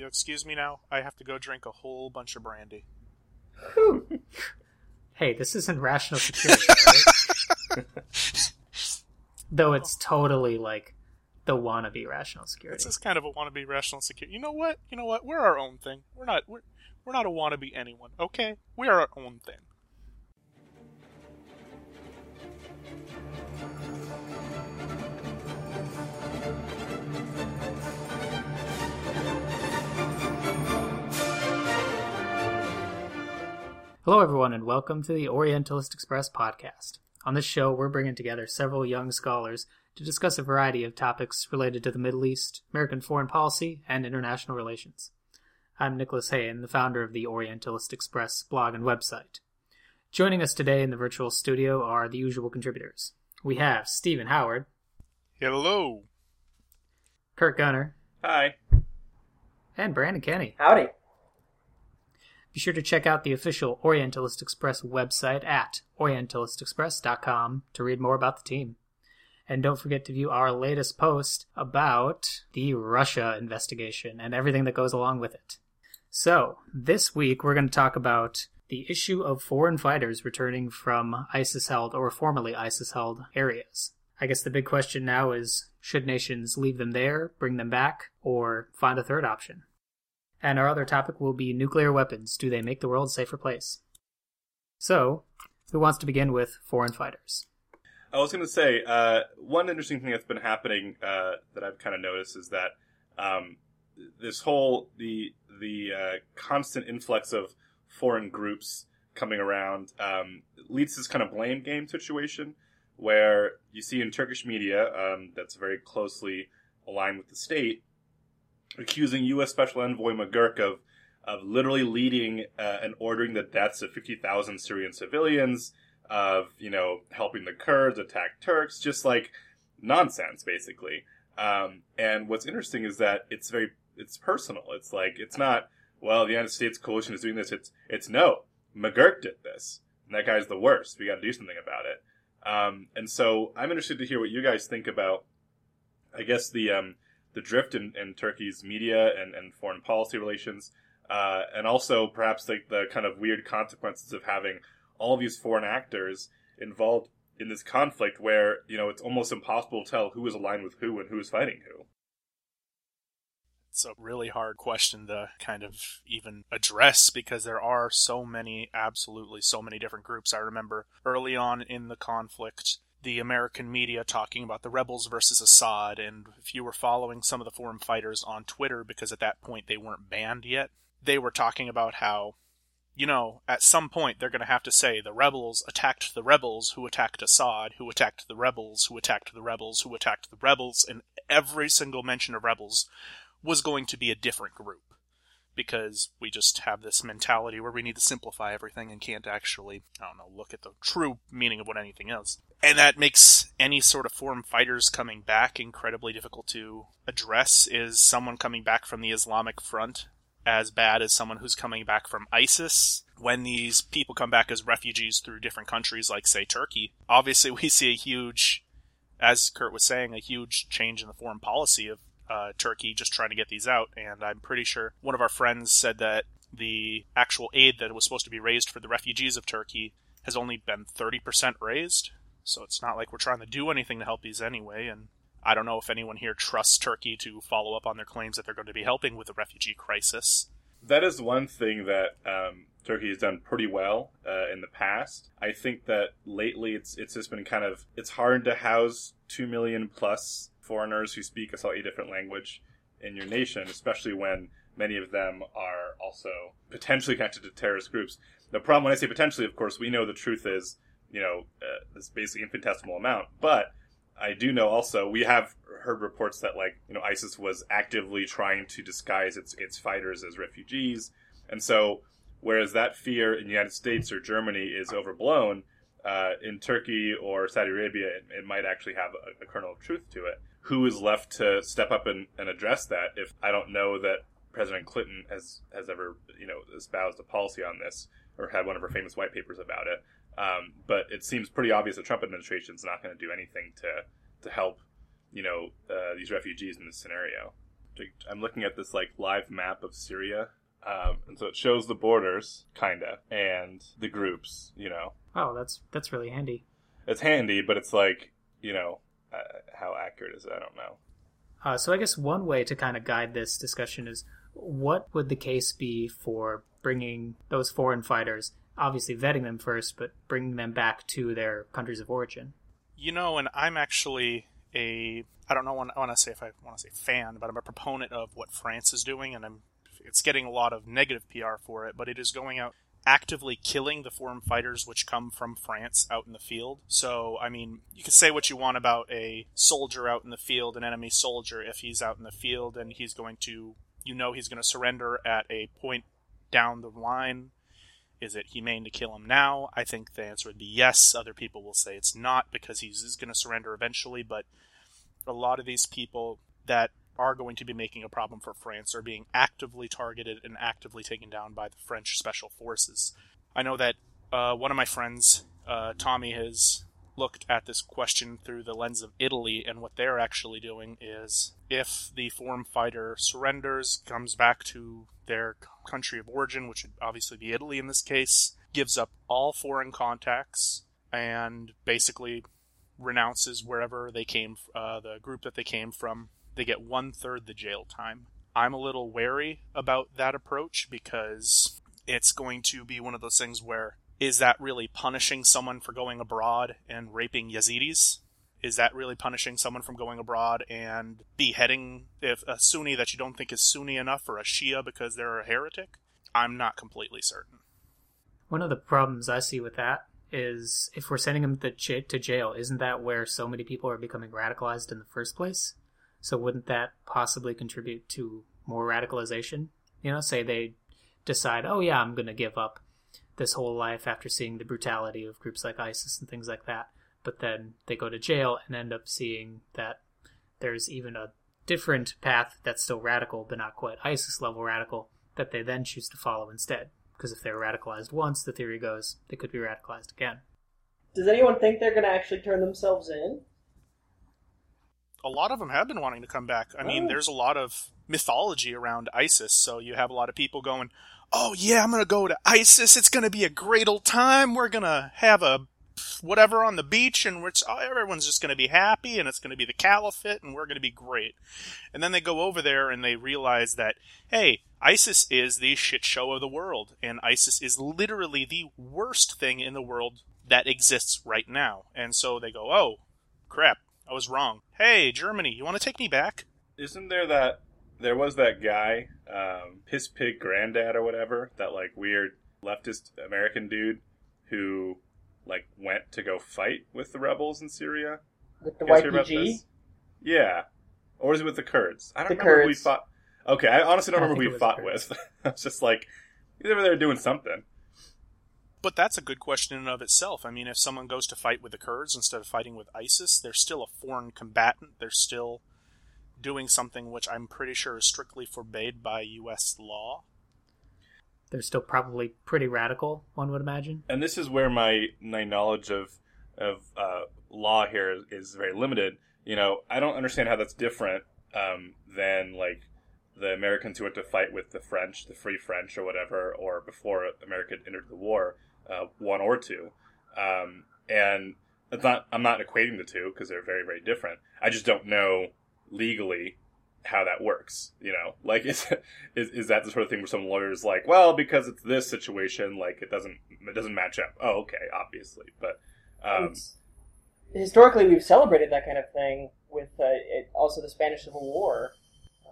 you excuse me now, I have to go drink a whole bunch of brandy. Hey, this isn't rational security, right? Though it's totally like the wannabe rational security. This is kind of a wannabe rational security. You know what? You know what? We're our own thing. We're not. We're we're not a wannabe anyone. Okay, we are our own thing. Hello, everyone, and welcome to the Orientalist Express podcast. On this show, we're bringing together several young scholars to discuss a variety of topics related to the Middle East, American foreign policy, and international relations. I'm Nicholas Hayen, the founder of the Orientalist Express blog and website. Joining us today in the virtual studio are the usual contributors. We have Stephen Howard, Hello. Kurt Gunner, Hi. and Brandon Kenny. Howdy. Be sure to check out the official Orientalist Express website at orientalistexpress.com to read more about the team. And don't forget to view our latest post about the Russia investigation and everything that goes along with it. So, this week we're going to talk about the issue of foreign fighters returning from ISIS held or formerly ISIS held areas. I guess the big question now is should nations leave them there, bring them back, or find a third option? And our other topic will be nuclear weapons. Do they make the world a safer place? So, who wants to begin with foreign fighters? I was going to say uh, one interesting thing that's been happening uh, that I've kind of noticed is that um, this whole the the uh, constant influx of foreign groups coming around um, leads to this kind of blame game situation where you see in Turkish media um, that's very closely aligned with the state accusing U.S. Special Envoy McGurk of of literally leading uh, and ordering the deaths of 50,000 Syrian civilians, of you know helping the Kurds attack Turks, just like nonsense, basically. Um, and what's interesting is that it's very it's personal. It's like it's not well the United States coalition is doing this. It's it's no McGurk did this, and that guy's the worst. We got to do something about it. Um, and so I'm interested to hear what you guys think about. I guess the um, the drift in, in Turkey's media and, and foreign policy relations, uh, and also perhaps like the kind of weird consequences of having all these foreign actors involved in this conflict where, you know, it's almost impossible to tell who is aligned with who and who is fighting who. It's a really hard question to kind of even address because there are so many, absolutely so many different groups. I remember early on in the conflict, the American media talking about the rebels versus Assad, and if you were following some of the foreign fighters on Twitter, because at that point they weren't banned yet, they were talking about how, you know, at some point they're going to have to say the rebels attacked the rebels who attacked Assad, who attacked the rebels, who attacked the rebels, who attacked the rebels, and every single mention of rebels was going to be a different group because we just have this mentality where we need to simplify everything and can't actually, I don't know, look at the true meaning of what anything is. And that makes any sort of foreign fighters coming back incredibly difficult to address. Is someone coming back from the Islamic front as bad as someone who's coming back from ISIS? When these people come back as refugees through different countries, like, say, Turkey, obviously we see a huge, as Kurt was saying, a huge change in the foreign policy of uh, Turkey just trying to get these out. And I'm pretty sure one of our friends said that the actual aid that was supposed to be raised for the refugees of Turkey has only been 30% raised. So it's not like we're trying to do anything to help these anyway. And I don't know if anyone here trusts Turkey to follow up on their claims that they're going to be helping with the refugee crisis. That is one thing that um, Turkey has done pretty well uh, in the past. I think that lately it's it's just been kind of it's hard to house two million plus foreigners who speak a slightly different language in your nation, especially when many of them are also potentially connected to terrorist groups. The problem, when I say potentially, of course, we know the truth is, you know, uh, this basically infinitesimal amount. But I do know also we have heard reports that like you know ISIS was actively trying to disguise its its fighters as refugees, and so whereas that fear in the United States or Germany is overblown, uh, in Turkey or Saudi Arabia, it, it might actually have a, a, kernel of truth to it. Who is left to step up and, and address that? If I don't know that President Clinton has has ever you know espoused a policy on this or had one of her famous white papers about it. Um, but it seems pretty obvious the Trump administration is not going to do anything to to help you know uh, these refugees in this scenario. I'm looking at this like live map of Syria, um, and so it shows the borders, kinda, and the groups. You know, Oh, that's that's really handy. it's handy, but it's like you know, uh, how accurate is it? I don't know. Uh, so I guess one way to kind of guide this discussion is what would the case be for bringing those foreign fighters, obviously vetting them first, but bringing them back to their countries of origin? You know, and I'm actually a I don't know when I want to say if I want to say fan, but I'm a proponent of what France is doing, and I'm it's getting a lot of negative PR for it, but it is going out actively killing the foreign fighters which come from France out in the field. So, I mean, you can say what you want about a soldier out in the field, an enemy soldier, if he's out in the field and he's going to, you know, he's going to surrender at a point down the line. Is it humane to kill him now? I think the answer would be yes. Other people will say it's not because he's going to surrender eventually, but a lot of these people that are going to be making a problem for France are being actively targeted and actively taken down by the French special forces. I know that uh, one of my friends, uh, Tommy, has looked at this question through the lens of Italy, and what they're actually doing is if the foreign fighter surrenders, comes back to their country of origin, which would obviously be Italy in this case, gives up all foreign contacts, and basically renounces wherever they came, uh, the group that they came from, they get one third the jail time. I'm a little wary about that approach because it's going to be one of those things where is that really punishing someone for going abroad and raping Yazidis? Is that really punishing someone from going abroad and beheading if a Sunni that you don't think is Sunni enough or a Shia because they're a heretic? I'm not completely certain. One of the problems I see with that is if we're sending them to, to jail, isn't that where so many people are becoming radicalized in the first place? So wouldn't that possibly contribute to more radicalization? You know, say they decide, oh yeah, I'm going to give up this whole life after seeing the brutality of groups like ISIS and things like that. But then they go to jail and end up seeing that there's even a different path that's still radical, but not quite ISIS level radical, that they then choose to follow instead. Because if they were radicalized once, the theory goes they could be radicalized again. Does anyone think they're going to actually turn themselves in? A lot of them have been wanting to come back. I mean, Oh. there's a lot of mythology around ISIS, so you have a lot of people going, "Oh yeah, I'm gonna go to ISIS. It's gonna be a great old time. We're gonna have a whatever on the beach, and we're, oh, everyone's just gonna be happy, and it's gonna be the caliphate, and we're gonna be great." And then they go over there and they realize that, hey, ISIS is the shit show of the world, and ISIS is literally the worst thing in the world that exists right now. And so they go, "Oh, crap." I was wrong. Hey, Germany, you want to take me back? Isn't there that there was that guy, um, Piss Pig Granddad or whatever, that like weird leftist American dude who like went to go fight with the rebels in Syria? With the You guys about YPG? this? Yeah. Or is it with the Kurds? I don't The remember who we fought. Okay, I honestly don't I remember who we fought the with. I was just like, they were there doing something. But that's a good question in and of itself. I mean, if someone goes to fight with the Kurds instead of fighting with ISIS, they're still a foreign combatant. They're still doing something which I'm pretty sure is strictly forbade by U.S. law. They're still probably pretty radical, one would imagine. and this is where my my knowledge of of uh, law here is, is very limited. You know, I don't understand how that's different um, than like the Americans who went to fight with the French, the Free French or whatever, or before America entered the war, uh, one or two. Um, and it's not. I'm not equating the two because they're very very different. I just don't know legally how that works. You know, like is is is that the sort of thing where some lawyers like, well, because it's this situation, like it doesn't it doesn't match up. Oh, okay, obviously, but um, historically, we've celebrated that kind of thing with uh, it, also the Spanish Civil War.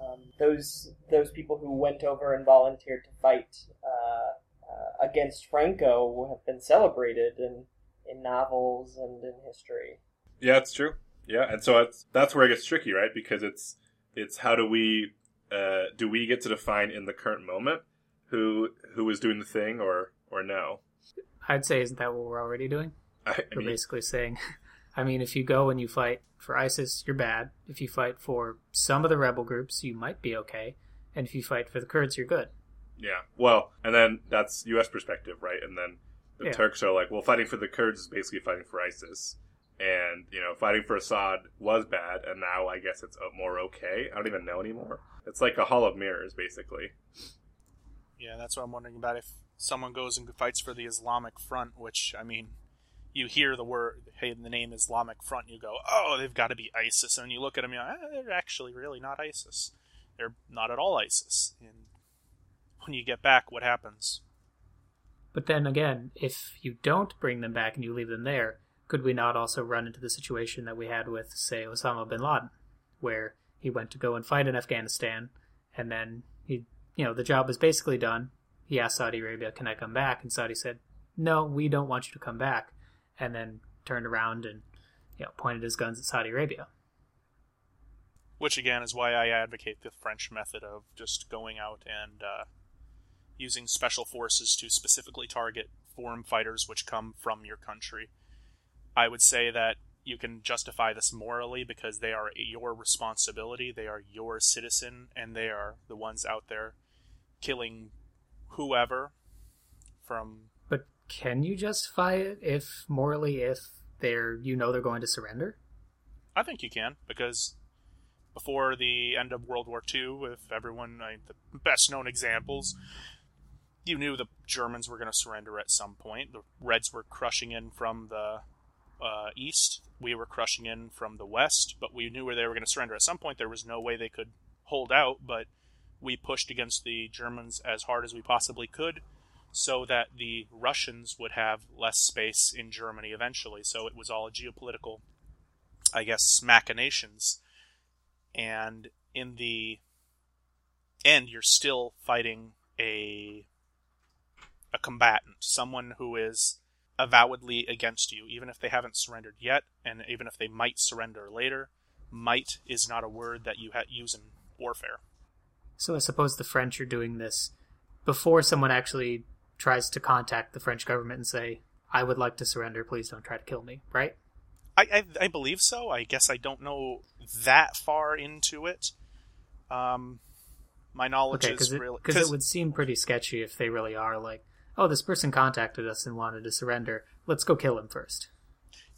Um, those those people who went over and volunteered to fight uh, uh, against Franco have been celebrated in in novels and in history. yeah, it's true. Yeah, and so it's, that's where it gets tricky, right? Because it's it's how do we uh, do we get to define in the current moment who who is doing the thing or or no? I'd say, isn't that what we're already doing? I, I We're mean, basically saying, I mean, if you go and you fight for ISIS, you're bad. If you fight for some of the rebel groups, you might be okay. And if you fight for the Kurds, you're good. Yeah. Well, and then that's U.S. perspective, right? And then the Yeah. Turks are like, well, fighting for the Kurds is basically fighting for ISIS. And, you know, fighting for Assad was bad, and now I guess it's uh, more okay. I don't even know anymore. It's like a hall of mirrors, basically. Yeah, that's what I'm wondering about. If someone goes and fights for the Islamic Front, which I mean, you hear the word, hey, the name Islamic Front, you go, oh, they've got to be ISIS, and you look at them, you're like, ah, they're actually really not ISIS. They're not at all ISIS. And when you get back, what happens? But then again, if you don't bring them back and you leave them there, could we not also run into the situation that we had with, say, Osama bin Laden, where he went to go and fight in Afghanistan, and then he, you know, the job was basically done. He asked Saudi Arabia, "Can I come back?" And Saudi said, "No, we don't want you to come back," and then turned around and, you know, pointed his guns at Saudi Arabia. Which again is why I advocate the French method of just going out and uh, using special forces to specifically target foreign fighters which come from your country. I would say that you can justify this morally because they are your responsibility, they are your citizen, and they are the ones out there killing whoever from. But can you justify it if morally if they're you know they're going to surrender? I think you can because before the end of World War II, with everyone, I, the best known examples, you knew the Germans were going to surrender at some point. The Reds were crushing in from the uh, east. We were crushing in from the west, but we knew where they were going to surrender. At some point, there was no way they could hold out, but we pushed against the Germans as hard as we possibly could so that the Russians would have less space in Germany eventually. So it was all geopolitical, I guess, machinations and in the end you're still fighting a a combatant, someone who is avowedly against you, even if they haven't surrendered yet, and even if they might surrender later. Might is not a word that you ha- use in warfare. So I suppose the French are doing this before someone actually tries to contact the French government and say, "I would like to surrender. Please don't try to kill me." Right? I, I, I believe so. I guess I don't know that far into it. Um, my knowledge okay, is it, really because it would seem pretty sketchy if they really are like, oh, this person contacted us and wanted to surrender. Let's go kill him first.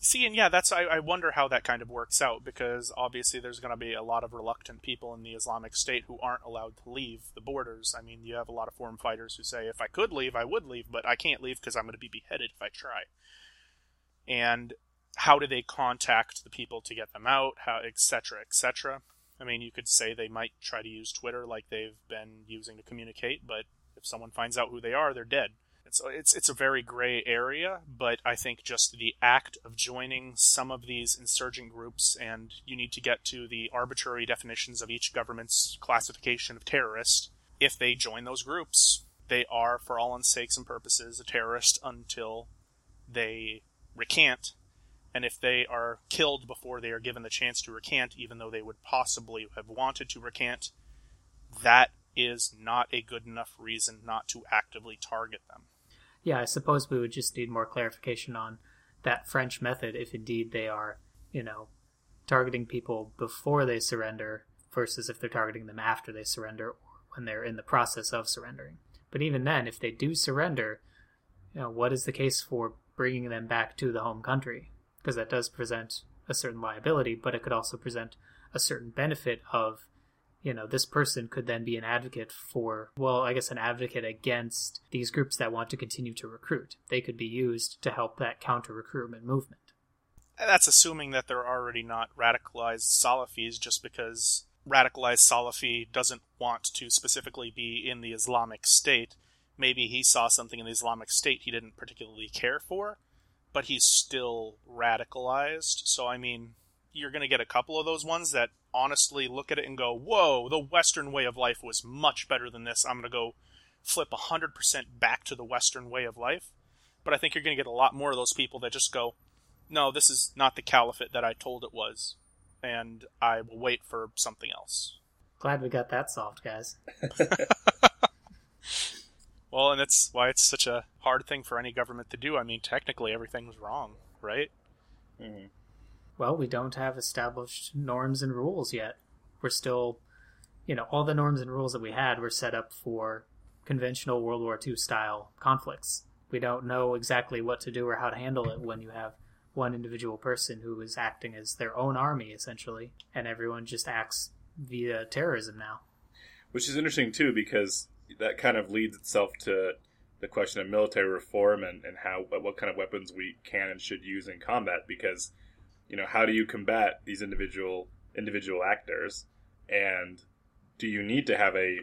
See, and yeah, that's I, I wonder how that kind of works out because obviously there's going to be a lot of reluctant people in the Islamic State who aren't allowed to leave the borders. I mean, you have a lot of foreign fighters who say, if I could leave, I would leave, but I can't leave because I'm going to be beheaded if I try. And how do they contact the people to get them out how etc etc i mean you could say they might try to use twitter like they've been using to communicate but if someone finds out who they are they're dead it's it's it's a very gray area but i think just the act of joining some of these insurgent groups and you need to get to the arbitrary definitions of each government's classification of terrorist if they join those groups they are for all sakes and purposes a terrorist until they recant and if they are killed before they are given the chance to recant, even though they would possibly have wanted to recant, that is not a good enough reason not to actively target them. Yeah, I suppose we would just need more clarification on that French method if indeed they are, you know, targeting people before they surrender versus if they're targeting them after they surrender or when they're in the process of surrendering. But even then, if they do surrender, you know, what is the case for bringing them back to the home country? because that does present a certain liability, but it could also present a certain benefit of, you know, this person could then be an advocate for, well, I guess an advocate against these groups that want to continue to recruit. They could be used to help that counter recruitment movement. Uh, that's assuming that they're already not radicalized Salafis just because radicalized Salafi doesn't want to specifically be in the Islamic State. Maybe he saw something in the Islamic State he didn't particularly care for, but he's still radicalized. So, I mean, you're going to get a couple of those ones that honestly look at it and go, whoa, the Western way of life was much better than this. I'm going to go flip 100% back to the Western way of life. But I think you're going to get a lot more of those people that just go, no, this is not the caliphate that I told it was. And I will wait for something else. Glad we got that solved, guys. Well, and that's why it's such a hard thing for any government to do. I mean, technically, everything was wrong, right? Mm-hmm. Well, we don't have established norms and rules yet. We're still, you know, all the norms and rules that we had were set up for conventional World War II style conflicts. We don't know exactly what to do or how to handle it when you have one individual person who is acting as their own army, essentially, and everyone just acts via terrorism now. which is interesting too because that kind of leads itself to the question of military reform and, and how what kind of weapons we can and should use in combat because you know how do you combat these individual individual actors? And do you need to have a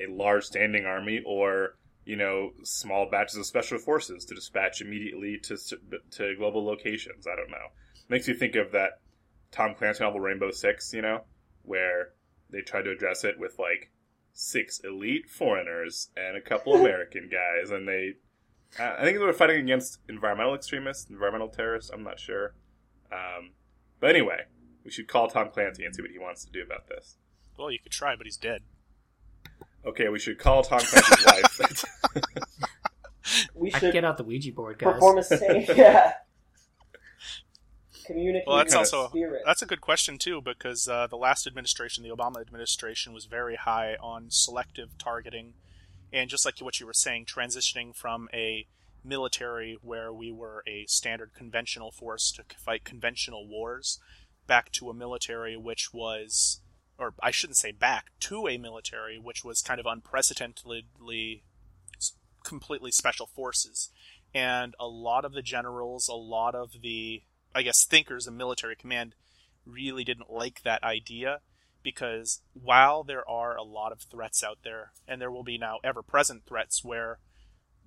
a large standing army or you know small batches of special forces to dispatch immediately to to global locations? I don't know. Makes you think of that tom clancy novel rainbow six you know where they tried to address it with like six elite foreigners and a couple American guys, and they, I think they were fighting against environmental extremists, environmental terrorists. I'm not sure, um, but anyway, we should call Tom Clancy and see what he wants to do about this. Well, you could try, but he's dead. Okay, we should call Tom Clancy's wife. we I should get out the Ouija board, guys. perform a safe. Yeah. Communicate. Well, that's also spirit. that's a good question too, because uh, the last administration, the Obama administration, was very high on selective targeting, and just like what you were saying, transitioning from a military where we were a standard conventional force to fight conventional wars, back to a military which was, or I shouldn't say back to a military which was kind of unprecedentedly completely special forces, and a lot of the generals, a lot of the I guess thinkers in military command really didn't like that idea because while there are a lot of threats out there, and there will be now ever present threats where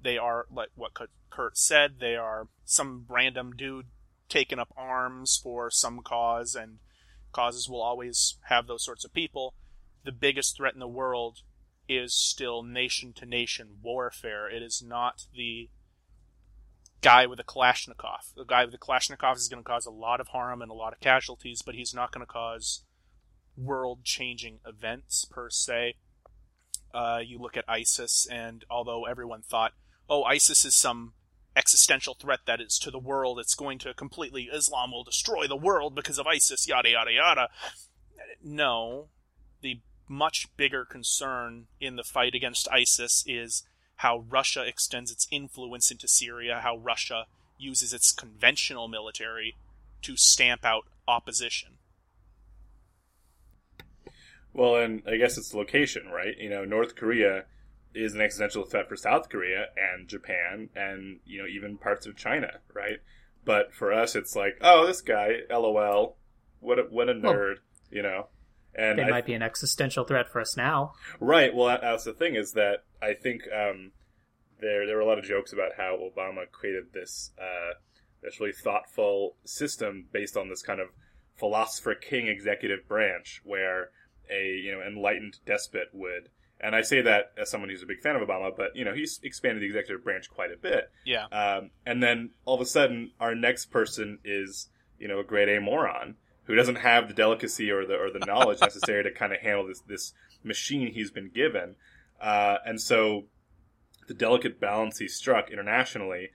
they are like what Kurt said, they are some random dude taking up arms for some cause, and causes will always have those sorts of people. The biggest threat in the world is still nation to nation warfare. It is not the guy with a Kalashnikov. The guy with the Kalashnikov is going to cause a lot of harm and a lot of casualties, but he's not going to cause world changing events per se. Uh, you look at ISIS, and although everyone thought, oh, ISIS is some existential threat that is to the world, it's going to completely, Islam will destroy the world because of ISIS, yada, yada, yada. No. The much bigger concern in the fight against ISIS is how Russia extends its influence into Syria, how Russia uses its conventional military to stamp out opposition. Well, and I guess it's location, right? You know, North Korea is an existential threat for South Korea and Japan and, you know, even parts of China, right? But for us, it's like, oh, this guy, lol, what a, what a nerd, well, you know? And they I, might be an existential threat for us now. Right. Well, that's the thing is that I think um, there there were a lot of jokes about how Obama created this uh, this really thoughtful system based on this kind of philosopher king executive branch where a you know enlightened despot would and I say that as someone who's a big fan of Obama, but you know he's expanded the executive branch quite a bit. Yeah. Um, and then all of a sudden, our next person is you know a grade A moron who doesn't have the delicacy or the or the knowledge necessary to kind of handle this this machine he's been given. Uh, and so the delicate balance he struck internationally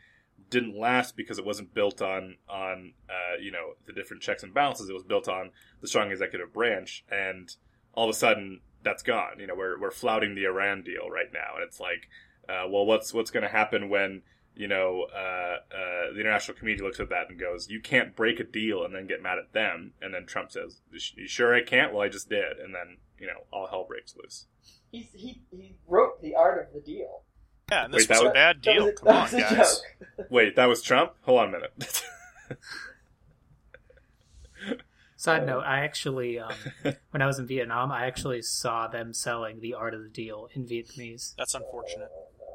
didn't last because it wasn't built on on uh, you know the different checks and balances. It was built on the strong executive branch, and all of a sudden that's gone. You know, we're we're flouting the Iran deal right now, and it's like, uh, well, what's what's going to happen when you know, uh, uh, the international community looks at that and goes, "You can't break a deal and then get mad at them." And then Trump says, "You sure I can't?" Well, I just did, and then you know, all hell breaks loose. He's, he he wrote the art of the deal. Yeah, and this Wait, was, was a bad deal. Was a, Come on, guys. Wait, that was Trump. Hold on a minute. Side note: I actually, um, when I was in Vietnam, I actually saw them selling the art of the deal in Vietnamese. That's unfortunate.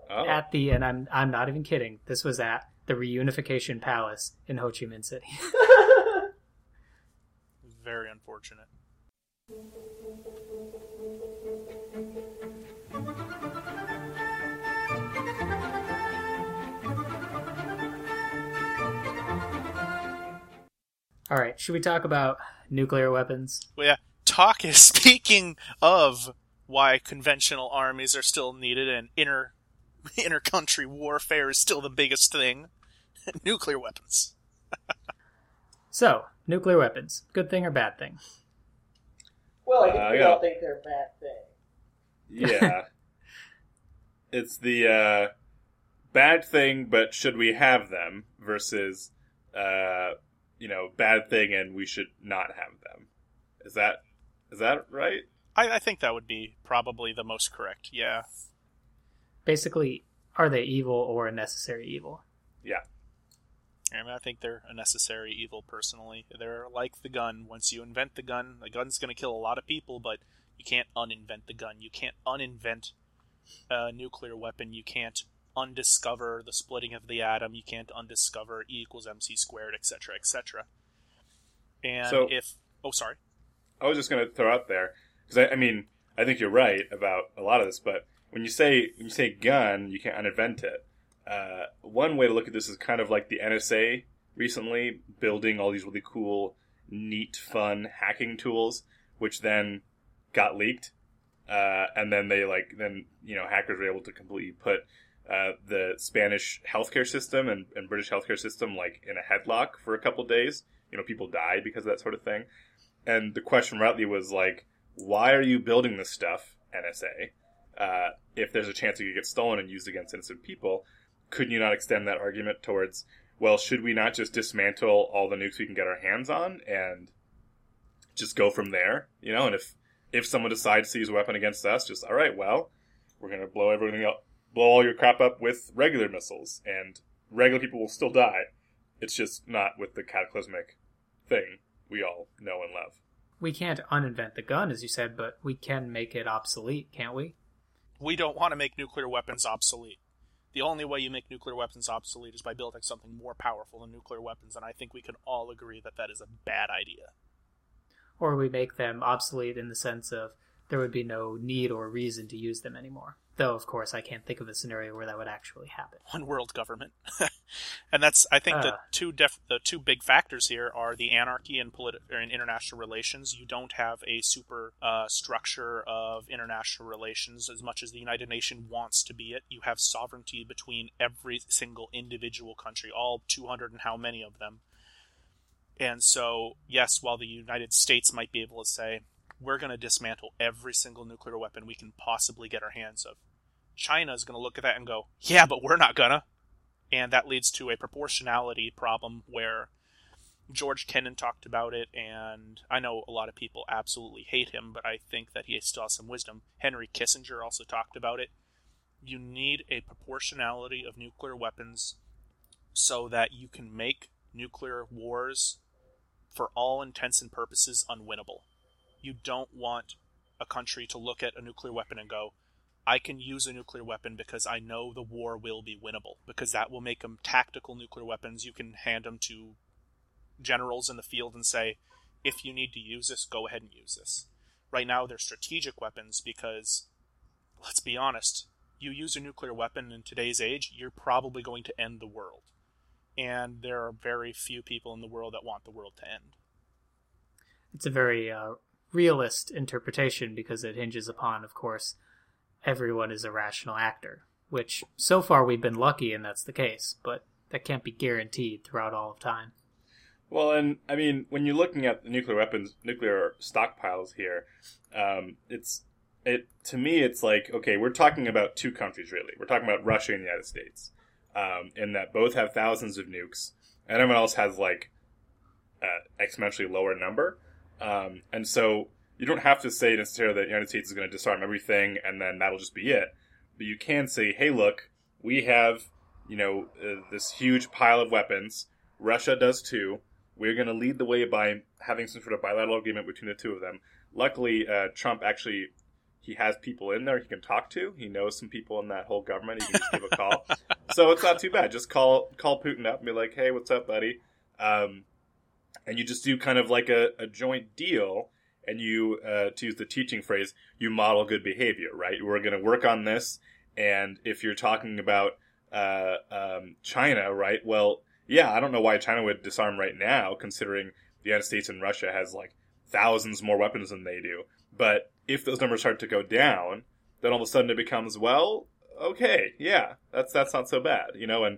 Oh. At the and I'm I'm not even kidding. This was at the Reunification Palace in Ho Chi Minh City. Very unfortunate. All right, should we talk about nuclear weapons? Well, yeah. Talk is speaking of why conventional armies are still needed and inter intercountry warfare is still the biggest thing. nuclear weapons. so, nuclear weapons, good thing or bad thing? Well, I think uh, we all think they're a bad thing. Yeah. it's the uh, bad thing, but should we have them versus, uh, you know, bad thing and we should not have them. Is that is that right? I, I think that would be probably the most correct. Yeah. Basically, are they evil or a necessary evil? Yeah. I mean, I think they're a necessary evil. Personally, they're like the gun. Once you invent the gun, the gun's going to kill a lot of people, but you can't uninvent the gun. You can't uninvent a nuclear weapon. You can't undiscover the splitting of the atom. You can't undiscover E equals mc squared, etc., etc. And So- if oh, sorry, I was just going to throw out there because I, I mean I think you're right about a lot of this, but when you say when you say gun, you can't uninvent it. Uh, one way to look at this is kind of like the NSA recently building all these really cool, neat, fun hacking tools, which then got leaked, uh, and then they like then you know hackers were able to completely put uh, the Spanish healthcare system and, and British healthcare system like in a headlock for a couple days. You know, people died because of that sort of thing. And the question rightly was like, why are you building this stuff, NSA? Uh, if there's a chance it could get stolen and used against innocent people, couldn't you not extend that argument towards, well, should we not just dismantle all the nukes we can get our hands on and just go from there? You know, and if if someone decides to use a weapon against us, just all right, well, we're gonna blow everything up, blow all your crap up with regular missiles, and regular people will still die. It's just not with the cataclysmic thing we all know and love. We can't uninvent the gun, as you said, but we can make it obsolete, can't we? we don't want to make nuclear weapons obsolete. The only way you make nuclear weapons obsolete is by building something more powerful than nuclear weapons, and I think we can all agree that that is a bad idea. Or we make them obsolete in the sense of there would be no need or reason to use them anymore. Though, of course, I can't think of a scenario where that would actually happen. One world government, and that's I think the Ah. two def- the two big factors here are the anarchy in politi- or in international relations. You don't have a super uh, structure of international relations as much as the United Nations wants to be it. You have sovereignty between every single individual country, all 200 and how many of them. And so, yes, while the United States might be able to say, we're going to dismantle every single nuclear weapon we can possibly get our hands of, China is going to look at that and go, yeah, but we're not gonna. And that leads to a proportionality problem where George Kennan talked about it, and I know a lot of people absolutely hate him, but I think that he still has some wisdom. Henry Kissinger also talked about it. You need a proportionality of nuclear weapons so that you can make nuclear wars, for all intents and purposes, unwinnable. You don't want a country to look at a nuclear weapon and go, I can use a nuclear weapon because I know the war will be winnable, because that will make them tactical nuclear weapons. You can hand them to generals in the field and say, if you need to use this, go ahead and use this. Right now, they're strategic weapons because, let's be honest, you use a nuclear weapon in today's age, you're probably going to end the world. And there are very few people in the world that want the world to end. It's a very uh, realist interpretation because it hinges upon, of course, everyone is a rational actor, which so far we've been lucky and that's the case, but that can't be guaranteed throughout all of time. Well, and I mean, when you're looking at the nuclear weapons, nuclear stockpiles here, um, it's it to me, it's like okay, we're talking about two countries really. We're talking about Russia and the United States, um, in that both have thousands of nukes, and everyone else has like uh, exponentially lower number, um, and so you don't have to say necessarily that the United States is going to disarm everything and then that'll just be it. But you can say, hey, look, we have you know uh, this huge pile of weapons. Russia does too. We're going to lead the way by having some sort of bilateral agreement between the two of them. Luckily, uh, Trump actually he has people in there he can talk to. He knows some people in that whole government. He can just give a call, so it's not too bad. Just call call Putin up and be like, "Hey, what's up, buddy?" Um, and you just do kind of like a, a joint deal. And you, uh, to use the teaching phrase, you model good behavior, right? We're going to work on this, and if you're talking about uh, um, China, right? Well, yeah, I don't know why China would disarm right now, considering the United States and Russia has like thousands more weapons than they do. But if those numbers start to go down, then all of a sudden it becomes, well, okay, yeah, that's that's not so bad, you know. And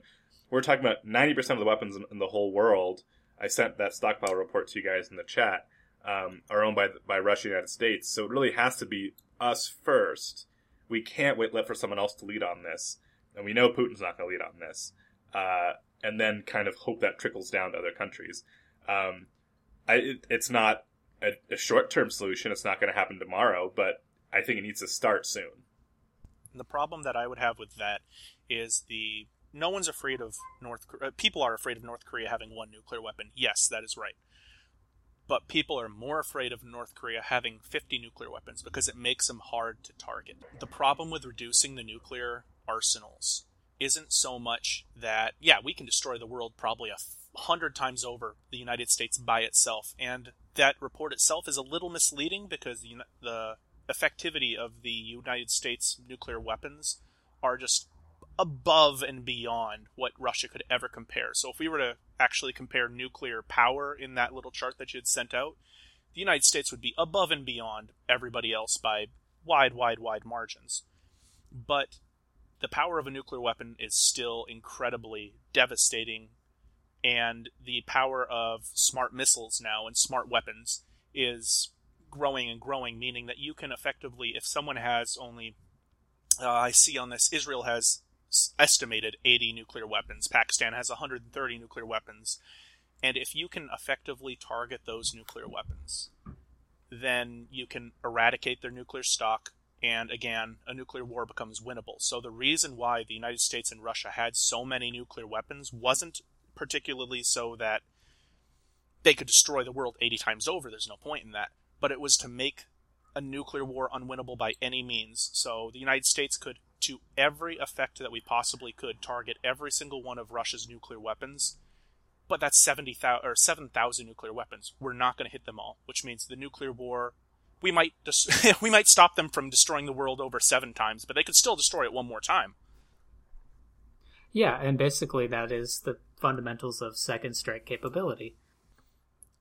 we're talking about ninety percent of the weapons in, in the whole world. I sent that stockpile report to you guys in the chat. Um, are owned by by Russia United States, so it really has to be us first. We can't wait let for someone else to lead on this, and we know Putin's not going to lead on this. Uh, and then kind of hope that trickles down to other countries. Um, I, it, it's not a, a short term solution. It's not going to happen tomorrow, but I think it needs to start soon. The problem that I would have with that is the no one's afraid of North. Uh, people are afraid of North Korea having one nuclear weapon. Yes, that is right. But people are more afraid of North Korea having 50 nuclear weapons because it makes them hard to target. The problem with reducing the nuclear arsenals isn't so much that yeah we can destroy the world probably a hundred times over the United States by itself, and that report itself is a little misleading because the, the effectivity of the United States nuclear weapons are just above and beyond what Russia could ever compare. So if we were to actually compare nuclear power in that little chart that you had sent out, the United States would be above and beyond everybody else by wide, wide, wide margins. But the power of a nuclear weapon is still incredibly devastating, and the power of smart missiles now and smart weapons is growing and growing, meaning that you can effectively, if someone has only, uh, I see on this, Israel has estimated 80 nuclear weapons, Pakistan has 130 nuclear weapons, and if you can effectively target those nuclear weapons, then you can eradicate their nuclear stock, and again, a nuclear war becomes winnable. So the reason why the United States and Russia had so many nuclear weapons wasn't particularly so that they could destroy the world 80 times over. There's no point in that but it was to make a nuclear war unwinnable by any means. So the United States could, to every effect that we possibly could, target every single one of Russia's nuclear weapons. But that's 70,000 or 7,000 nuclear weapons. We're not going to hit them all, which means the nuclear war we might dis- we might stop them from destroying the world over 7 times, but they could still destroy it one more time. Yeah, and basically that is the fundamentals of second strike capability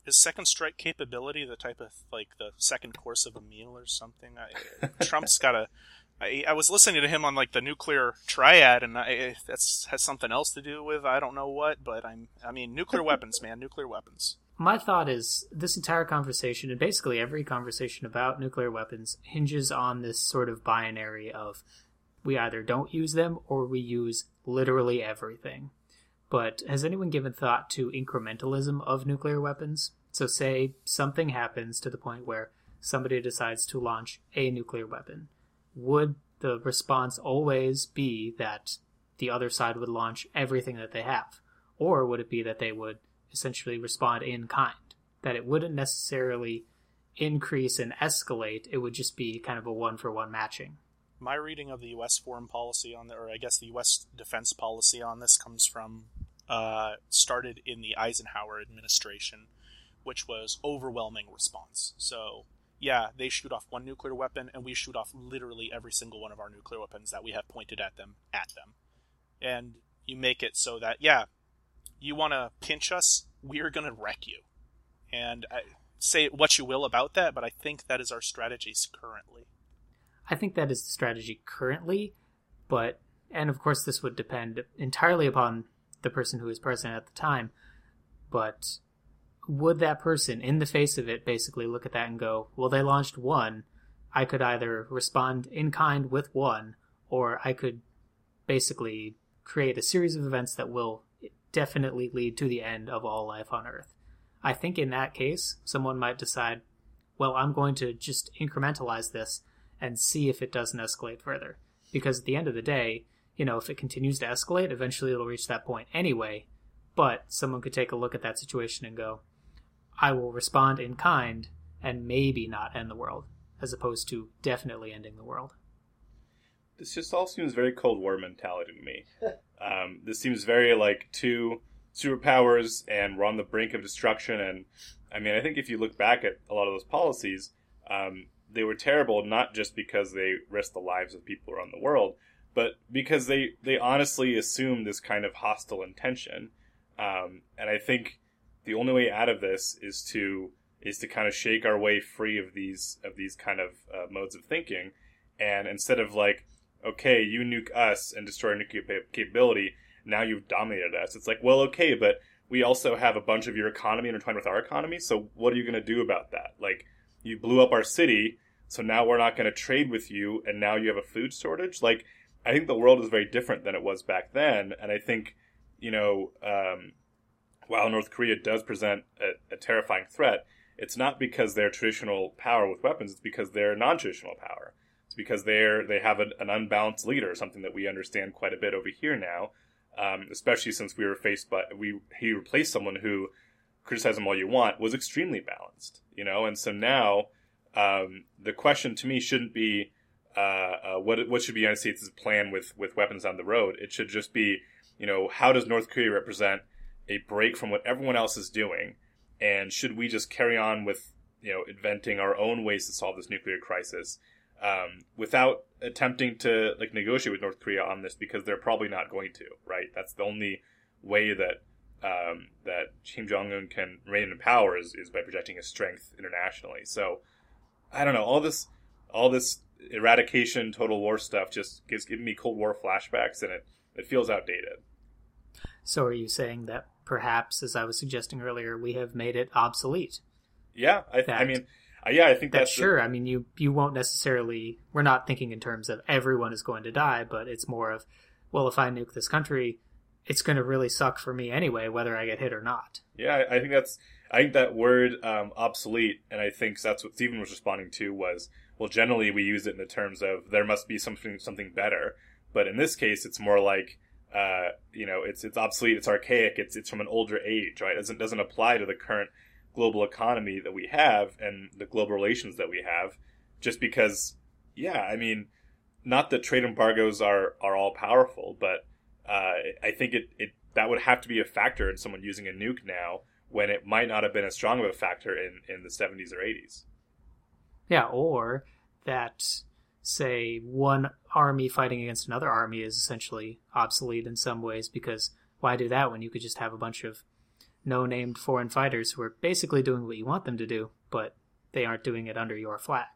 is second strike capability the type of like the second course of a meal or something? I, Trump's got a. I, I was listening to him on like the nuclear triad, and I, that's has something else to do with I don't know what, but I'm. I mean, nuclear weapons, man, nuclear weapons. My thought is this entire conversation, and basically every conversation about nuclear weapons, hinges on this sort of binary of we either don't use them or we use literally everything. But has anyone given thought to incrementalism of nuclear weapons? So, say something happens to the point where somebody decides to launch a nuclear weapon. Would the response always be that the other side would launch everything that they have? Or would it be that they would essentially respond in kind? That it wouldn't necessarily increase and escalate, it would just be kind of a one for one matching my reading of the U.S. foreign policy on the, or I guess the U.S. defense policy on this comes from uh, started in the Eisenhower administration, which was overwhelming response. So yeah, they shoot off one nuclear weapon, and we shoot off literally every single one of our nuclear weapons that we have pointed at them at them, and you make it so that yeah, you want to pinch us, we're gonna wreck you, and I, say what you will about that, but I think that is our strategies currently. I think that is the strategy currently, but and of course this would depend entirely upon the person who is president at the time. But would that person, in the face of it, basically look at that and go, "Well, they launched one. I could either respond in kind with one, or I could basically create a series of events that will definitely lead to the end of all life on Earth." I think in that case, someone might decide, "Well, I'm going to just incrementalize this." and see if it doesn't escalate further. Because at the end of the day, you know, if it continues to escalate, eventually it'll reach that point anyway. But someone could take a look at that situation and go, I will respond in kind and maybe not end the world, as opposed to definitely ending the world. This just all seems very Cold War mentality to me. um, this seems very like two superpowers and we're on the brink of destruction. And I mean, I think if you look back at a lot of those policies, um, they were terrible not just because they risked the lives of people around the world, but because they they honestly assumed this kind of hostile intention. Um, and I think the only way out of this is to is to kind of shake our way free of these of these kind of uh, modes of thinking, and instead of like, okay, you nuke us and destroy our nuclear capability, now you've dominated us. It's like, well, okay, but we also have a bunch of your economy intertwined with our economy. So what are you going to do about that? Like, you blew up our city so now we're not going to trade with you and now you have a food shortage like i think the world is very different than it was back then and i think you know um, while north korea does present a, a, terrifying threat it's not because they're traditional power with weapons; it's because they're non-traditional power. It's because they're they have an, an unbalanced leader, something that we understand quite a bit over here now, um, especially since we were faced by we he replaced someone who criticize him all you want was extremely balanced, you know, and so now um, the question to me shouldn't be uh, uh, what what should be the United States' plan with with weapons on the road. It should just be, you know, how does North Korea represent a break from what everyone else is doing, and should we just carry on with you know inventing our own ways to solve this nuclear crisis um, without attempting to like negotiate with North Korea on this because they're probably not going to, right? That's the only way that um, that Kim Jong Un can reign in power is, is by projecting his strength internationally. So I don't know all this all this eradication, total war stuff just gives giving me Cold War flashbacks, and it it feels outdated. So are you saying that perhaps, as I was suggesting earlier, we have made it obsolete? Yeah, I, th- I mean, uh, yeah, I think That's that's sure. I mean, you you won't necessarily. We're not thinking in terms of everyone is going to die, but it's more of, well, if I nuke this country, it's going to really suck for me anyway, whether I get hit or not. Yeah, I I think that's I think that word um, obsolete, and I think that's what Stephen was responding to was well, generally we use it in the terms of there must be something something better, but in this case, it's more like uh, you know it's it's obsolete, it's archaic, it's it's from an older age, right? It doesn't doesn't apply to the current global economy that we have and the global relations that we have, just because yeah, I mean, not that trade embargoes are are all powerful, but uh, I think it, it that would have to be a factor in someone using a nuke now when it might not have been as strong of a factor in, in the 70s or 80s. Yeah, or that say one army fighting against another army is essentially obsolete in some ways because why do that when you could just have a bunch of no named foreign fighters who are basically doing what you want them to do, but they aren't doing it under your flag.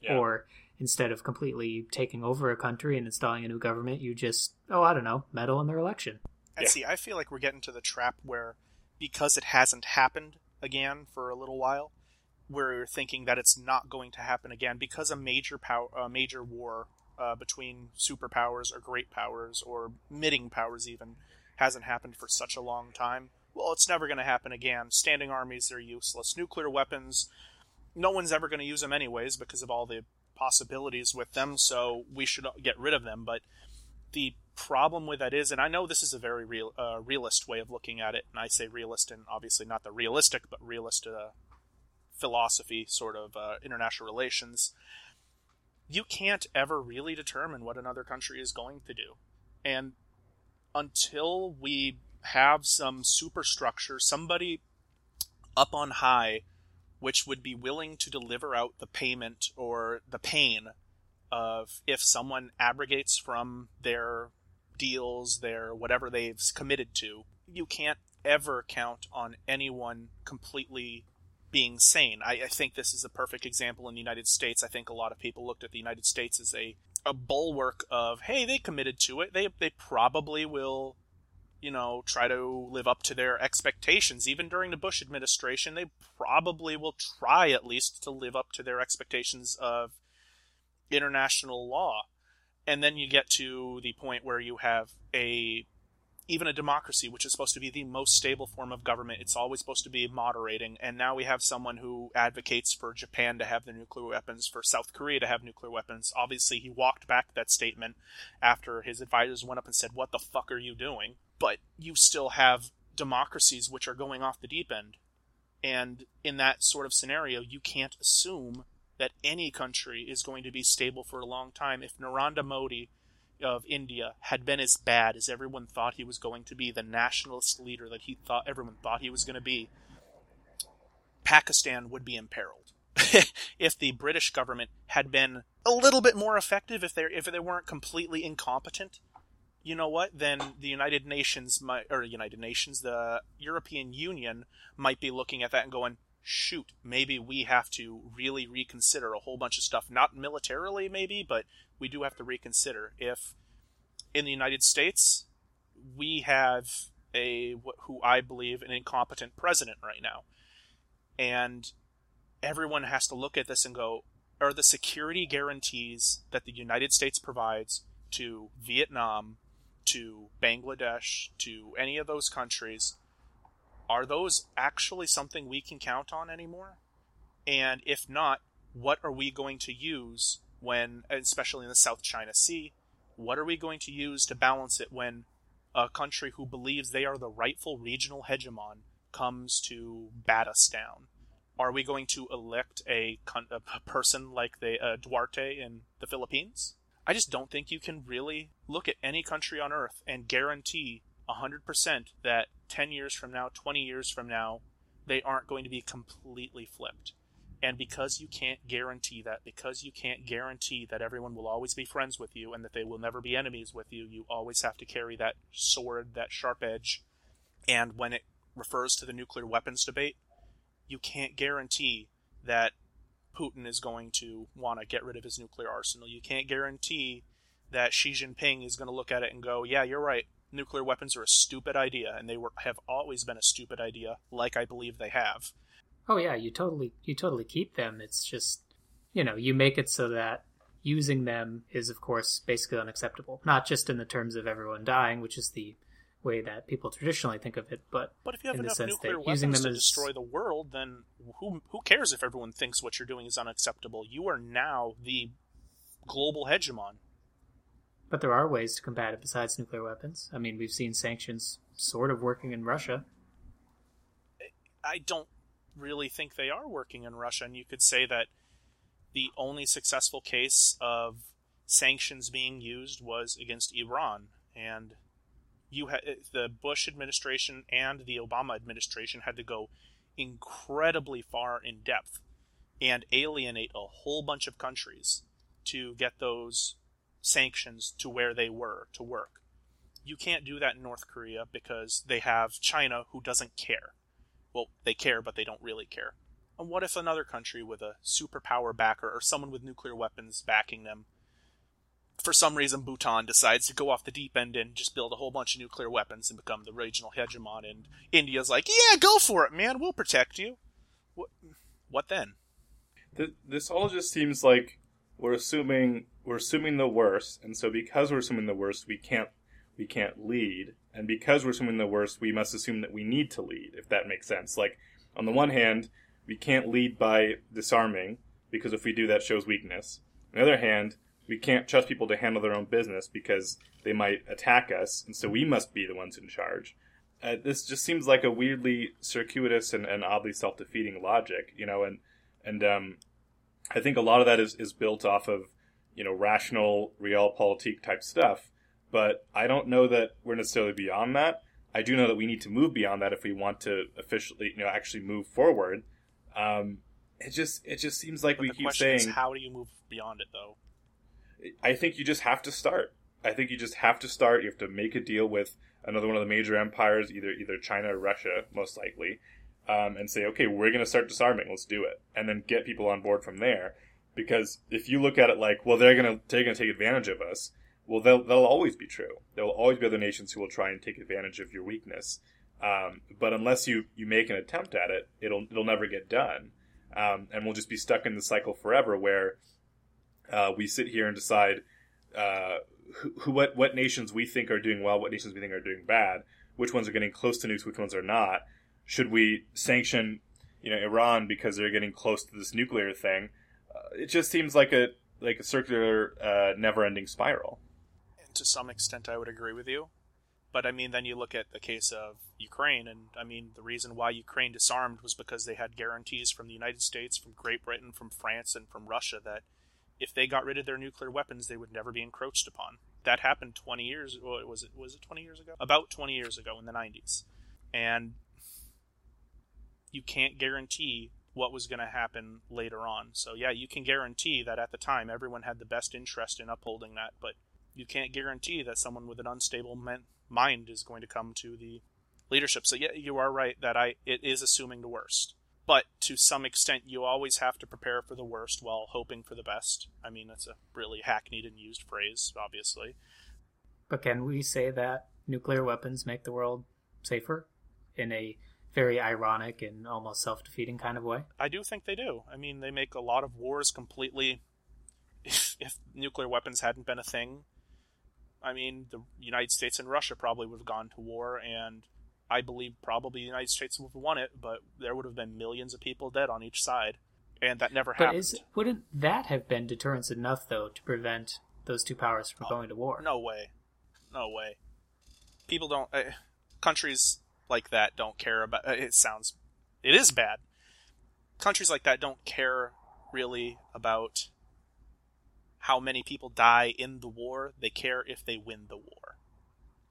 Yeah. Or instead of completely taking over a country and installing a new government, you just, oh, I don't know, meddle in their election. And Yeah. see, I feel like we're getting to the trap where because it hasn't happened again for a little while, we're thinking that it's not going to happen again because a major power, a major war uh, between superpowers or great powers or middling powers even hasn't happened for such a long time. Well, it's never going to happen again. Standing armies are useless. Nuclear weapons, no one's ever going to use them anyways because of all the possibilities with them. So we should get rid of them. But the problem with that is, and I know this is a very real, uh, realist way of looking at it, and I say realist, and obviously not the realistic, but realist uh, philosophy, sort of uh, international relations. You can't ever really determine what another country is going to do, and until we have some superstructure, somebody up on high, which would be willing to deliver out the payment or the pain of if someone abrogates from their deals, their whatever they've committed to, you can't ever count on anyone completely being sane. I, I think this is a perfect example in the United States. I think a lot of people looked at the United States as a, a bulwark of, hey, they committed to it. They they probably will, you know, try to live up to their expectations. Even during the Bush administration, they probably will try at least to live up to their expectations of international law. And then you get to the point where you have a even a democracy, which is supposed to be the most stable form of government, it's always supposed to be moderating. And now we have someone who advocates for Japan to have the nuclear weapons, for South Korea to have nuclear weapons. Obviously, he walked back that statement after his advisors went up and said, What the fuck are you doing? But you still have democracies which are going off the deep end. And in that sort of scenario, you can't assume that any country is going to be stable for a long time. If Narendra Modi of India had been as bad as everyone thought he was going to be, the nationalist leader that he thought everyone thought he was going to be, Pakistan would be imperiled. if the British government had been a little bit more effective, if they if they weren't completely incompetent, you know what? Then the United Nations might, or United Nations, the European Union might be looking at that and going, shoot, maybe we have to really reconsider a whole bunch of stuff. Not militarily, maybe, but we do have to reconsider. If in the United States, we have a, who I believe, an incompetent president right now. And everyone has to look at this and go, are the security guarantees that the United States provides to Vietnam, to Bangladesh, to any of those countries, are those actually something we can count on anymore? And if not, what are we going to use when, especially in the South China Sea, what are we going to use to balance it when a country who believes they are the rightful regional hegemon comes to bat us down? Are we going to elect a, a person like the uh, Duterte in the Philippines? I just don't think you can really look at any country on earth and guarantee 100% that 10 years from now, 20 years from now, they aren't going to be completely flipped. And because you can't guarantee that, because you can't guarantee that everyone will always be friends with you and that they will never be enemies with you, you always have to carry that sword, that sharp edge. And when it refers to the nuclear weapons debate, you can't guarantee that Putin is going to want to get rid of his nuclear arsenal. You can't guarantee that Xi Jinping is going to look at it and go, "Yeah, you're right. Nuclear weapons are a stupid idea, and they were have always been a stupid idea, like I believe they have." Oh yeah, you totally you totally keep them. It's just you know you make it so that using them is of course basically unacceptable. Not just in the terms of everyone dying, which is the way that people traditionally think of it, but but if you have in enough the sense nuclear that weapons using them to as destroy the world, then who who cares if everyone thinks what you're doing is unacceptable? You are now the global hegemon. but there are ways to combat it besides nuclear weapons. I mean, we've seen sanctions sort of working in Russia. I don't really think they are working in Russia, and you could say that the only successful case of sanctions being used was against Iran, and you had eh, the Bush administration and the Obama administration had to go incredibly far in depth and alienate a whole bunch of countries to get those sanctions to where they were to work. You can't do that in North Korea because they have China who doesn't care. Well, they care, but they don't really care. And what if another country with a superpower backer or someone with nuclear weapons backing them, for some reason Bhutan decides to go off the deep end and just build a whole bunch of nuclear weapons and become the regional hegemon, and India's like, yeah, go for it, man, we'll protect you. What, what then? Th- This all just seems like we're assuming we're assuming the worst, and so because we're assuming the worst, we can't we can't lead, and because we're assuming the worst, we must assume that we need to lead. If that makes sense. Like on the one hand, we can't lead by disarming because if we do, that shows weakness. On the other hand, we can't trust people to handle their own business because they might attack us, and so we must be the ones in charge. Uh, this just seems like a weirdly circuitous and, and oddly self-defeating logic, you know, and and um, I think a lot of that is, is built off of, you know, rational realpolitik type stuff. But I don't know that we're necessarily beyond that. I do know that we need to move beyond that if we want to officially, you know, actually move forward. Um, it just it just seems like But we keep saying. how do you move beyond it, though? I think you just have to start. I think you just have to start. You have to make a deal with another one of the major empires, either either China or Russia, most likely, um, and say, okay, we're going to start disarming. Let's do it, and then get people on board from there. Because if you look at it like, well, they're going to they're going to take advantage of us. Well, they'll they'll always be true. There will always be other nations who will try and take advantage of your weakness. Um, but unless you you make an attempt at it, it'll it'll never get done, um, and we'll just be stuck in the cycle forever where uh, we sit here and decide uh, who, who, what, what nations we think are doing well, what nations we think are doing bad, which ones are getting close to nukes, which ones are not. Should we sanction, you know, Iran because they're getting close to this nuclear thing? Uh, it just seems like a like a circular, uh, never-ending spiral. To some extent, I would agree with you. But I mean, then you look at the case of Ukraine, and I mean, the reason why Ukraine disarmed was because they had guarantees from the United States, from Great Britain, from France, and from Russia that if they got rid of their nuclear weapons, they would never be encroached upon. That happened 20 years. Well, was it was it 20 years ago? About 20 years ago in the 90s, and you can't guarantee what was going to happen later on. So yeah, you can guarantee that at the time everyone had the best interest in upholding that, but you can't guarantee that someone with an unstable men- mind is going to come to the leadership. So yeah, you are right that I it is assuming the worst. But to some extent, you always have to prepare for the worst while hoping for the best. I mean, that's a really hackneyed and used phrase, obviously. But can we say that nuclear weapons make the world safer in a very ironic and almost self-defeating kind of way? I do think they do. I mean, they make a lot of wars completely. If, if nuclear weapons hadn't been a thing, I mean, the United States and Russia probably would have gone to war, and I believe probably the United States would have won it, but there would have been millions of people dead on each side. and that never But happened. is wouldn't that have been deterrence enough though to prevent those two powers from going to war? No way. No way. People don't. Uh, countries like that don't care about. Uh, it sounds. It is bad. Countries like that don't care really about how many people die in the war. They care if they win the war.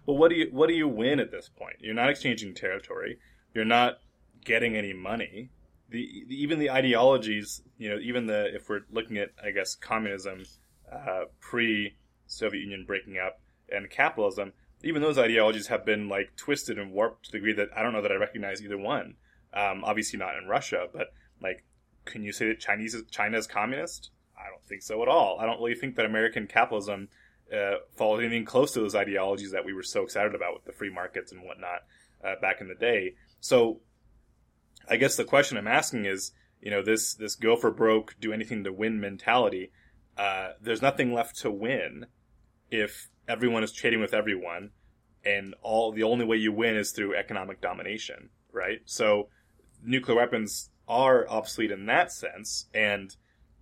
Well, what do you what do you win at this point? You're not exchanging territory. You're not getting any money. The, the even the ideologies, you know, even the if we're looking at I guess communism uh, pre Soviet Union breaking up and capitalism, even those ideologies have been like twisted and warped to the degree that I don't know that I recognize either one. Um, obviously not in Russia, but like, can you say that Chinese China is communist? I don't think so at all. I don't really think that American capitalism uh, follows anything close to those ideologies that we were so excited about with the free markets and whatnot uh, back in the day. So, I guess the question I'm asking is, you know, this this go for broke, do anything to win mentality. Uh, there's nothing left to win if everyone is trading with everyone, and all the only way you win is through economic domination, right? So, nuclear weapons are obsolete in that sense, and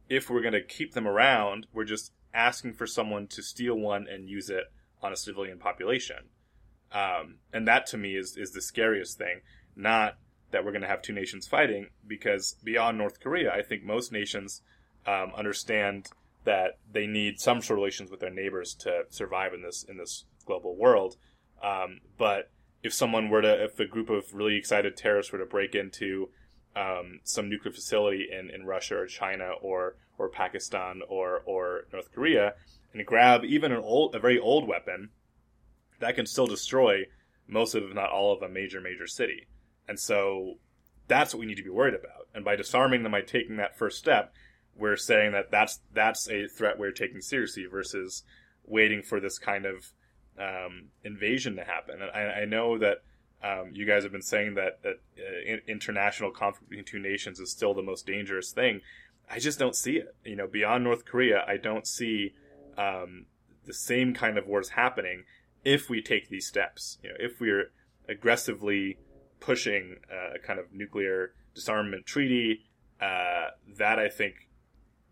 if we're going to keep them around, we're just asking for someone to steal one and use it on a civilian population. Um, and that to me is, is the scariest thing. Not that we're going to have two nations fighting, because beyond North Korea, I think most nations um, understand that they need some sort of relations with their neighbors to survive in this in this global world. Um, but if someone were to, if a group of really excited terrorists were to break into um, some nuclear facility in, in Russia or China or or Pakistan or or North Korea and grab even an old a very old weapon that can still destroy most of if not all of a major major city. And so that's what we need to be worried about. And by disarming them by taking that first step, we're saying that that's that's a threat we're taking seriously versus waiting for this kind of um, invasion to happen. And I, I know that um, you guys have been saying that that uh, international conflict between two nations is still the most dangerous thing. I just don't see it. You know, beyond North Korea, I don't see um, the same kind of wars happening if we take these steps. You know, if we're aggressively pushing uh, a kind of nuclear disarmament treaty, uh, that I think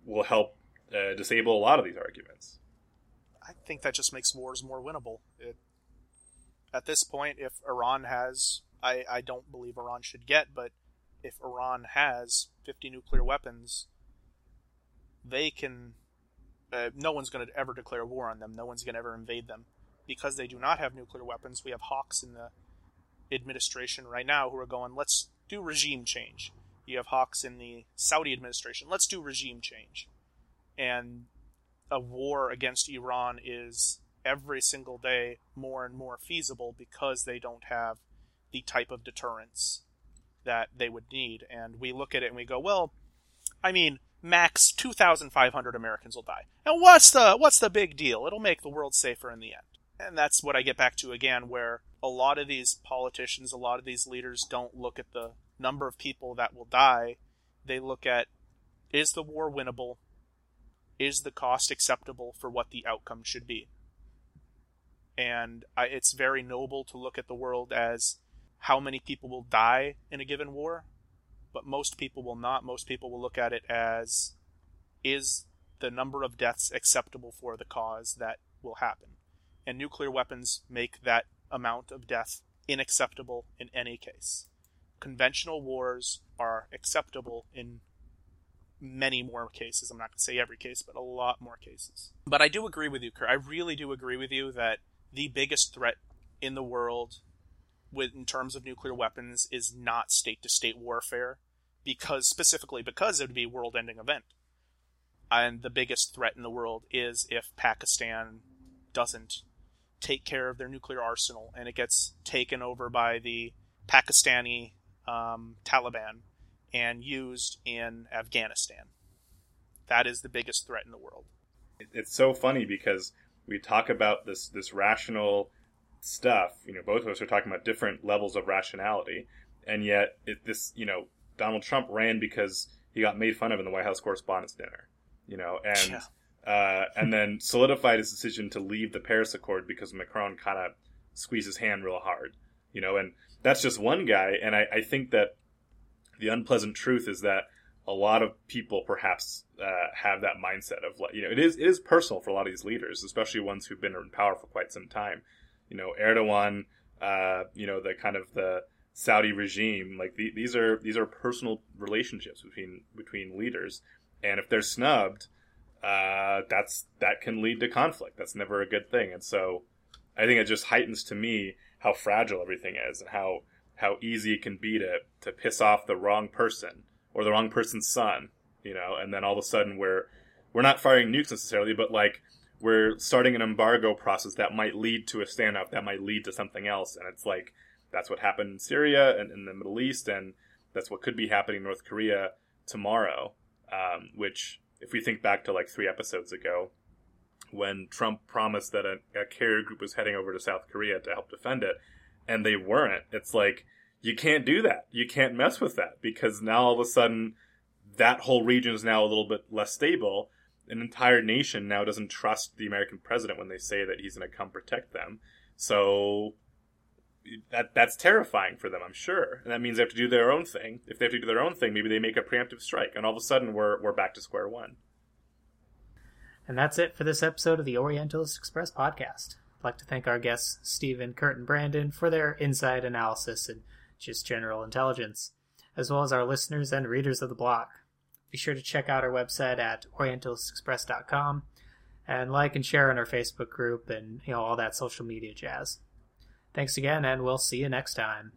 will help uh, disable a lot of these arguments. I think that just makes wars more winnable. At this point, if Iran has, I, I don't believe Iran should get, but if Iran has 50 nuclear weapons, they can. Uh, no one's going to ever declare war on them. No one's going to ever invade them. Because they do not have nuclear weapons, we have hawks in the administration right now who are going, let's do regime change. You have hawks in the Saudi administration, let's do regime change. And a war against Iran is every single day more and more feasible because they don't have the type of deterrence that they would need. And we look at it and we go, well, I mean, max 2,500 Americans will die. And what's the what's the big deal? It'll make the world safer in the end. And that's what I get back to again, where a lot of these politicians, a lot of these leaders don't look at the number of people that will die. They look at is the war winnable? Is the cost acceptable for what the outcome should be? And I, it's very noble to look at the world as how many people will die in a given war, but most people will not. Most people will look at it as is the number of deaths acceptable for the cause that will happen? And nuclear weapons make that amount of death unacceptable in any case. Conventional wars are acceptable in many more cases. I'm not going to say every case, but a lot more cases. But I do agree with you, Kurt. I really do agree with you that the biggest threat in the world with in terms of nuclear weapons is not state to state warfare because specifically because it would be a world ending event. And the biggest threat in the world is if Pakistan doesn't take care of their nuclear arsenal and it gets taken over by the Pakistani um, Taliban and used in Afghanistan. That is the biggest threat in the world. It's so funny because we talk about this this rational stuff. You know, both of us are talking about different levels of rationality, and yet it, this you know Donald Trump ran because he got made fun of in the White House Correspondents' Dinner. You know, and Yeah. uh, and then solidified his decision to leave the Paris Accord because Macron kind of squeezed his hand real hard. You know, and that's just one guy. And I, I think that the unpleasant truth is that a lot of people perhaps uh, have that mindset of like you know it is it is personal for a lot of these leaders, especially ones who've been in power for quite some time. You know, Erdogan, uh, you know the kind of the Saudi regime, like the, these are these are personal relationships between between leaders, and if they're snubbed, uh, that's that can lead to conflict. That's never a good thing, and so I think it just heightens to me how fragile everything is and how how easy it can be to to piss off the wrong person or the wrong person's son, you know, and then all of a sudden we're we're not firing nukes necessarily, but like we're starting an embargo process that might lead to a standoff, that might lead to something else, and it's like that's what happened in Syria and in the Middle East, and that's what could be happening in North Korea tomorrow. Um, which, if we think back to like three episodes ago, when Trump promised that a, a carrier group was heading over to South Korea to help defend it, and they weren't, it's like you can't do that. You can't mess with that because now all of a sudden that whole region is now a little bit less stable. An entire nation now doesn't trust the American president when they say that he's going to come protect them. So that that's terrifying for them, I'm sure. And that means they have to do their own thing. If they have to do their own thing, maybe they make a preemptive strike, and all of a sudden we're we're back to square one. And that's it for this episode of the Orientalist Express podcast. I'd like to thank our guests, Stephen, Kurt, and Brandon, for their insight analysis and just general intelligence, as well as our listeners and readers of the blog. Be sure to check out our website at orientalistexpress.com and like and share on our Facebook group and you know all that social media jazz. Thanks again, and we'll see you next time.